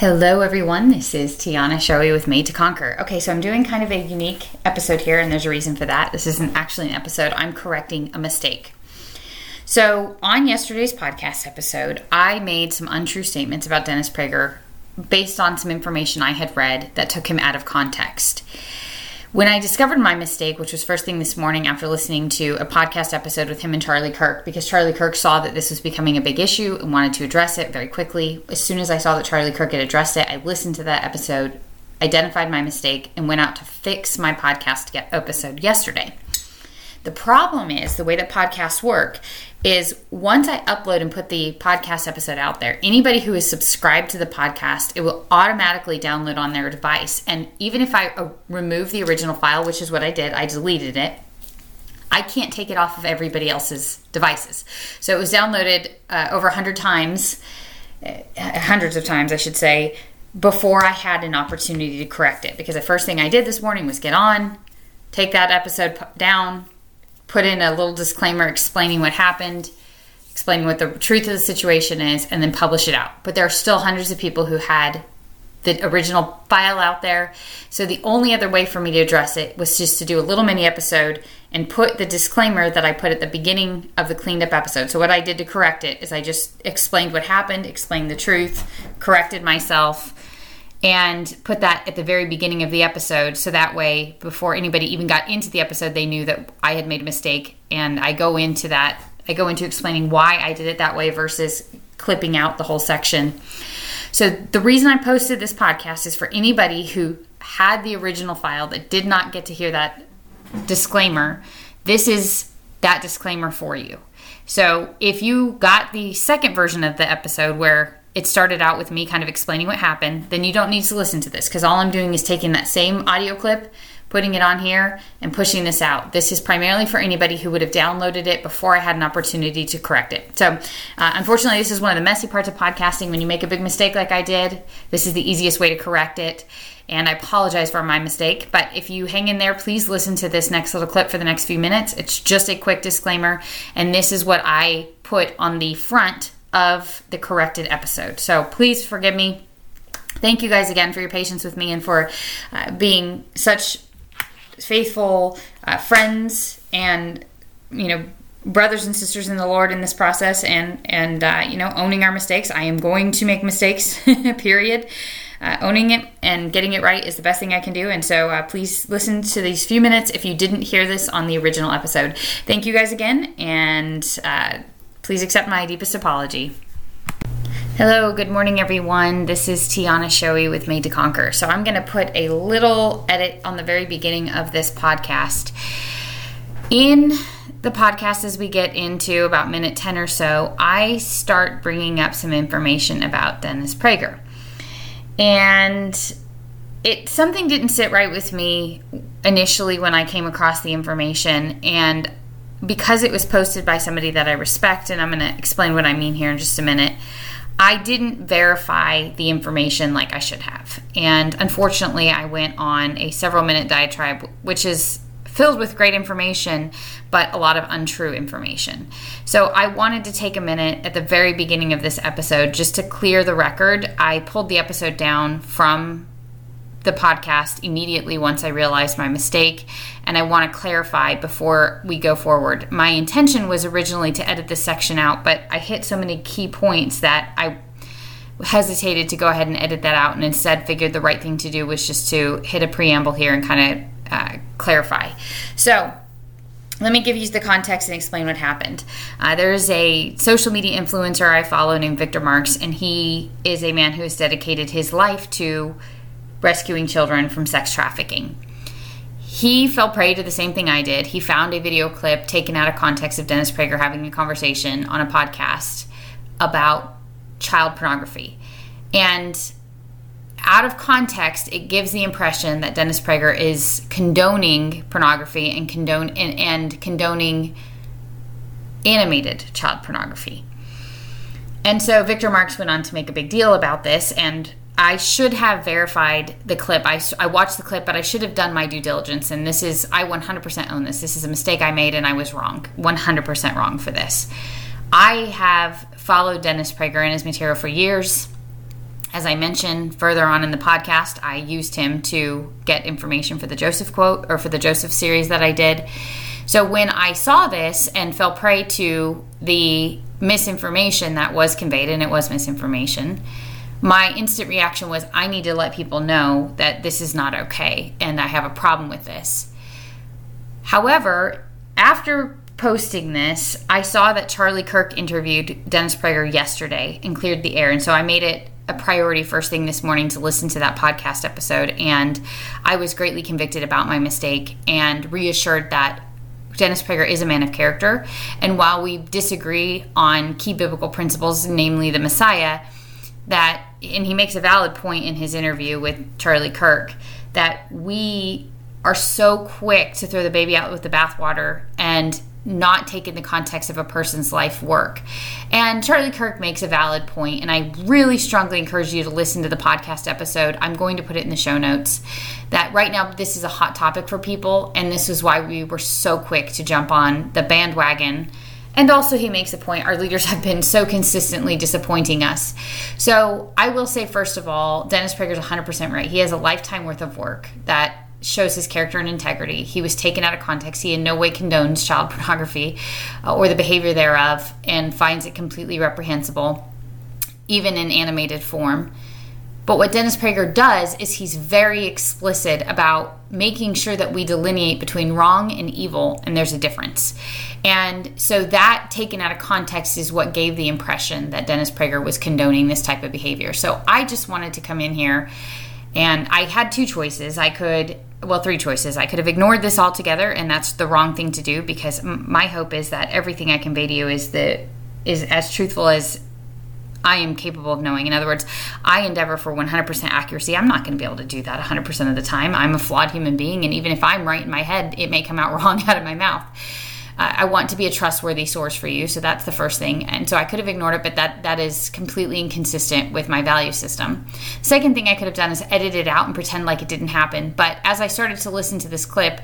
Hello, everyone. This is Tiana Shoei with Made to Conquer. Okay, so I'm doing kind of a unique episode here, and there's a reason for that. This isn't actually an episode, I'm correcting a mistake. So, on yesterday's podcast episode, I made some untrue statements about Dennis Prager based on some information I had read that took him out of context. When I discovered my mistake, which was first thing this morning after listening to a podcast episode with him and Charlie Kirk, because Charlie Kirk saw that this was becoming a big issue and wanted to address it very quickly. As soon as I saw that Charlie Kirk had addressed it, I listened to that episode, identified my mistake, and went out to fix my podcast episode yesterday. The problem is the way that podcasts work is once I upload and put the podcast episode out there, anybody who is subscribed to the podcast, it will automatically download on their device. And even if I uh, remove the original file, which is what I did, I deleted it. I can't take it off of everybody else's devices. So it was downloaded uh, over 100 times, uh, hundreds of times, I should say, before I had an opportunity to correct it. Because the first thing I did this morning was get on, take that episode down, put in a little disclaimer explaining what happened, explaining what the truth of the situation is, and then publish it out. But there are still hundreds of people who had the original file out there. So the only other way for me to address it was just to do a little mini episode and put the disclaimer that I put at the beginning of the cleaned up episode. So what I did to correct it is I just explained what happened, explained the truth, corrected myself and put that at the very beginning of the episode so that way before anybody even got into the episode they knew that I had made a mistake and I go into that I go into explaining why I did it that way versus clipping out the whole section. So the reason I posted this podcast is for anybody who had the original file that did not get to hear that disclaimer, this is that disclaimer for you. So if you got the second version of the episode where it started out with me kind of explaining what happened, then you don't need to listen to this because all I'm doing is taking that same audio clip, putting it on here, and pushing this out. This is primarily for anybody who would have downloaded it before I had an opportunity to correct it. So, uh, unfortunately, this is one of the messy parts of podcasting. When you make a big mistake like I did, this is the easiest way to correct it. And I apologize for my mistake. But if you hang in there, please listen to this next little clip for the next few minutes. It's just a quick disclaimer. And this is what I put on the front of the corrected episode. So please forgive me. Thank you guys again for your patience with me and for uh, being such faithful uh, friends and, you know, brothers and sisters in the Lord in this process and, and uh, you know, owning our mistakes. I am going to make mistakes, period. Uh, owning it and getting it right is the best thing I can do. And so uh, please listen to these few minutes if you didn't hear this on the original episode. Thank you guys again, and uh, Please accept my deepest apology. Hello, good morning, everyone. This is Tiana Shoei with Made to Conquer. So, I'm going to put a little edit on the very beginning of this podcast. In the podcast, as we get into about minute 10 or so, I start bringing up some information about Dennis Prager. And it something didn't sit right with me initially when I came across the information and because it was posted by somebody that I respect, and I'm going to explain what I mean here in just a minute, I didn't verify the information like I should have. And unfortunately, I went on a several minute diatribe, which is filled with great information, but a lot of untrue information. So I wanted to take a minute at the very beginning of this episode just to clear the record. I pulled the episode down from the podcast immediately once I realized my mistake, and I want to clarify before we go forward. My intention was originally to edit this section out, but I hit so many key points that I hesitated to go ahead and edit that out, and instead figured the right thing to do was just to hit a preamble here and kind of uh, clarify. So, let me give you the context and explain what happened. Uh, there's a social media influencer I follow named Victor Marx, and he is a man who has dedicated his life to rescuing children from sex trafficking. He fell prey to the same thing I did. He found a video clip taken out of context of Dennis Prager having a conversation on a podcast about child pornography. And out of context, it gives the impression that Dennis Prager is condoning pornography and condone and, and condoning animated child pornography. And so Victor Marx went on to make a big deal about this and I should have verified the clip. I, I watched the clip, but I should have done my due diligence. And this is, I 100% own this. This is a mistake I made, and I was wrong. 100% wrong for this. I have followed Dennis Prager and his material for years. As I mentioned further on in the podcast, I used him to get information for the Joseph quote or for the Joseph series that I did. So when I saw this and fell prey to the misinformation that was conveyed, and it was misinformation, my instant reaction was I need to let people know that this is not okay and I have a problem with this. However, after posting this, I saw that Charlie Kirk interviewed Dennis Prager yesterday and cleared the air. And so I made it a priority first thing this morning to listen to that podcast episode. And I was greatly convicted about my mistake and reassured that Dennis Prager is a man of character. And while we disagree on key biblical principles, namely the Messiah, that, and he makes a valid point in his interview with Charlie Kirk, that we are so quick to throw the baby out with the bathwater and not take in the context of a person's life work. And Charlie Kirk makes a valid point, and I really strongly encourage you to listen to the podcast episode. I'm going to put it in the show notes. That right now, this is a hot topic for people, and this is why we were so quick to jump on the bandwagon. And also, he makes a point our leaders have been so consistently disappointing us. So, I will say, first of all, Dennis Prager is 100% right. He has a lifetime worth of work that shows his character and integrity. He was taken out of context. He in no way condones child pornography uh, or the behavior thereof and finds it completely reprehensible, even in animated form. But what Dennis Prager does is he's very explicit about making sure that we delineate between wrong and evil, and there's a difference. And so that taken out of context is what gave the impression that Dennis Prager was condoning this type of behavior. So I just wanted to come in here and I had two choices. I could well, three choices. I could have ignored this altogether, and that's the wrong thing to do because my hope is that everything I convey to you is the is as truthful as I am capable of knowing. In other words, I endeavor for 100% accuracy. I'm not going to be able to do that 100% of the time. I'm a flawed human being, and even if I'm right in my head, it may come out wrong out of my mouth. I want to be a trustworthy source for you. So that's the first thing. And so I could have ignored it, but that that is completely inconsistent with my value system. Second thing I could have done is edit it out and pretend like it didn't happen. But as I started to listen to this clip,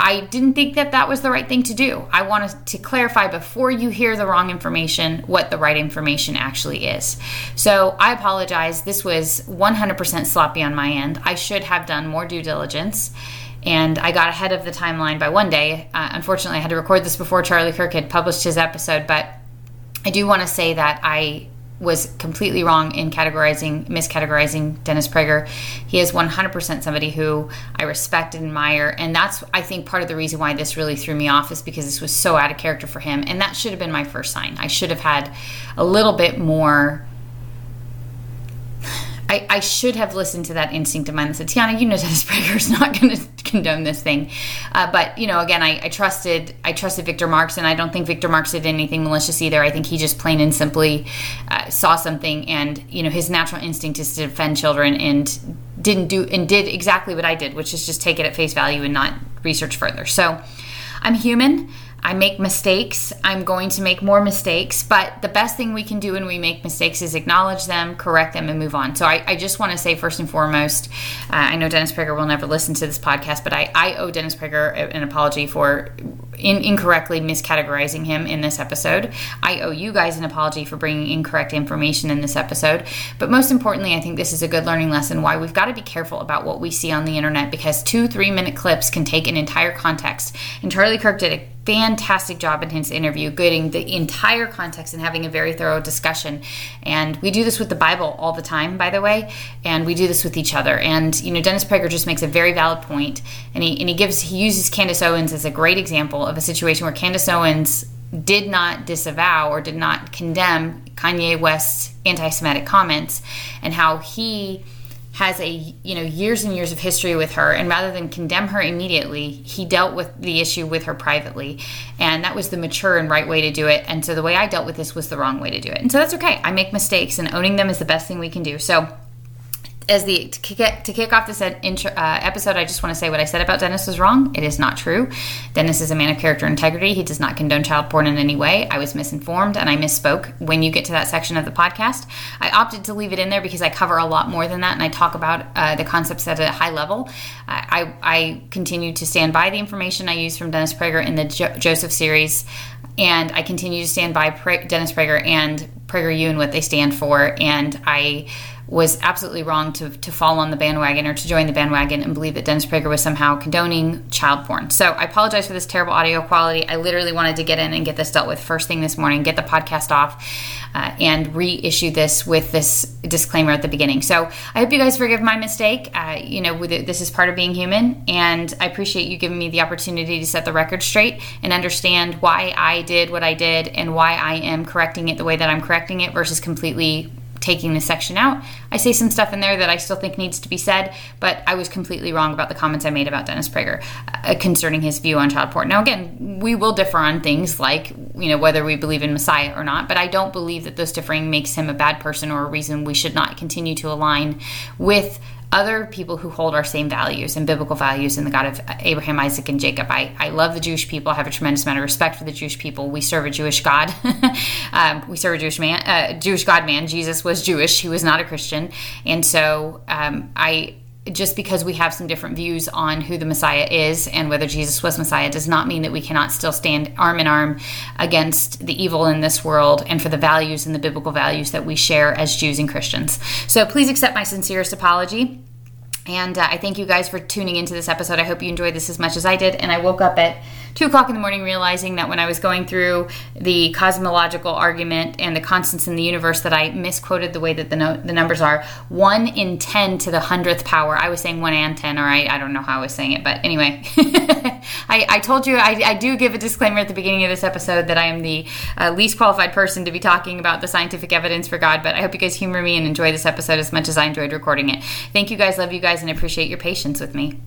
I didn't think that that was the right thing to do. I wanted to clarify before you hear the wrong information what the right information actually is. So I apologize. This was 100% sloppy on my end. I should have done more due diligence and I got ahead of the timeline by one day. Uh, unfortunately, I had to record this before Charlie Kirk had published his episode, but I do want to say that I was completely wrong in categorizing, miscategorizing Dennis Prager. He is 100% somebody who I respect and admire. And that's, I think, part of the reason why this really threw me off is because this was so out of character for him. And that should have been my first sign. I should have had a little bit more I, I, should have listened to that instinct of mine that said, Tiana, you know Dennis Prager is not going to condone this thing. Uh, but you know, again, I, I, trusted I trusted Victor Marx, and I don't think Victor Marx did anything malicious either. I think he just plain and simply uh, saw something, and you know, his natural instinct is to defend children, and didn't do and did exactly what I did, which is just take it at face value and not research further. So, I'm human. I make mistakes. I'm going to make more mistakes. But the best thing we can do when we make mistakes is acknowledge them, correct them, and move on. So I, I just want to say, first and foremost, uh, I know Dennis Prager will never listen to this podcast, but I, I owe Dennis Prager an apology for in, incorrectly miscategorizing him in this episode. I owe you guys an apology for bringing incorrect information in this episode. But most importantly, I think this is a good learning lesson why we've got to be careful about what we see on the internet because two three minute clips can take an entire context. And Charlie Kirk did a fantastic job in his interview, getting the entire context and having a very thorough discussion. And we do this with the Bible all the time, by the way, and we do this with each other. And you know, Dennis Prager just makes a very valid point, and he and he gives he uses Candace Owens as a great example of a situation where Candace Owens did not disavow or did not condemn Kanye West's anti-Semitic comments, and how he has a you know years and years of history with her and rather than condemn her immediately he dealt with the issue with her privately. And that was the mature and right way to do it. And so the way i dealt with this was the wrong way to do it. And so that's okay. I make mistakes and owning them is the best thing we can do. So as the to kick, to kick off this intro, uh, episode, I just want to say what I said about Dennis was wrong. It is not true. Dennis is a man of character integrity. He does not condone child porn in any way. I was misinformed and I misspoke when you get to that section of the podcast. I opted to leave it in there because I cover a lot more than that and I talk about uh, the concepts at a high level. I, I continue to stand by the information I use from Dennis Prager in the jo- Joseph series, and I continue to stand by Dennis Prager and PragerU and what they stand for. And I was absolutely wrong to, to fall on the bandwagon or to join the bandwagon and believe that Dennis Prager was somehow condoning child porn. So I apologize for this terrible audio quality. I literally wanted to get in and get this dealt with first thing this morning, get the podcast off, uh, and reissue this with this disclaimer at the beginning. So I hope you guys forgive my mistake. Uh, you know, this is part of being human, and I appreciate you giving me the opportunity to set the record straight and understand why I did what I did and why I am correcting it the way that I'm correcting it versus completely taking the section out. I say some stuff in there that I still think needs to be said, but I was completely wrong about the comments I made about Dennis Prager uh, concerning his view on child porn. Now, again, we will differ on things like, you know, whether we believe in Messiah or not, but I don't believe that those differing makes him a bad person or a reason we should not continue to align with other people who hold our same values and biblical values in the God of Abraham, Isaac, and Jacob. I, I love the Jewish people. I have a tremendous amount of respect for the Jewish people. We serve a Jewish God. um, we serve a Jewish man, uh, Jewish God man. Jesus was Jewish. He was not a Christian. And so um, I just because we have some different views on who the Messiah is and whether Jesus was Messiah does not mean that we cannot still stand arm in arm against the evil in this world and for the values and the biblical values that we share as Jews and Christians. So please accept my sincerest apology. And uh, I thank you guys for tuning into this episode. I hope you enjoyed this as much as I did. And I woke up at two o'clock in the morning realizing that when I was going through the cosmological argument and the constants in the universe that I misquoted the way that the, no- the numbers are one in 10 to the hundredth power. I was saying one and 10, or I, I don't know how I was saying it, but anyway, I, I, told you I, I, do give a disclaimer at the beginning of this episode that I am the uh, least qualified person to be talking about the scientific evidence for God, but I hope you guys humor me and enjoy this episode as much as I enjoyed recording it. Thank you guys, love you guys, and appreciate your patience with me.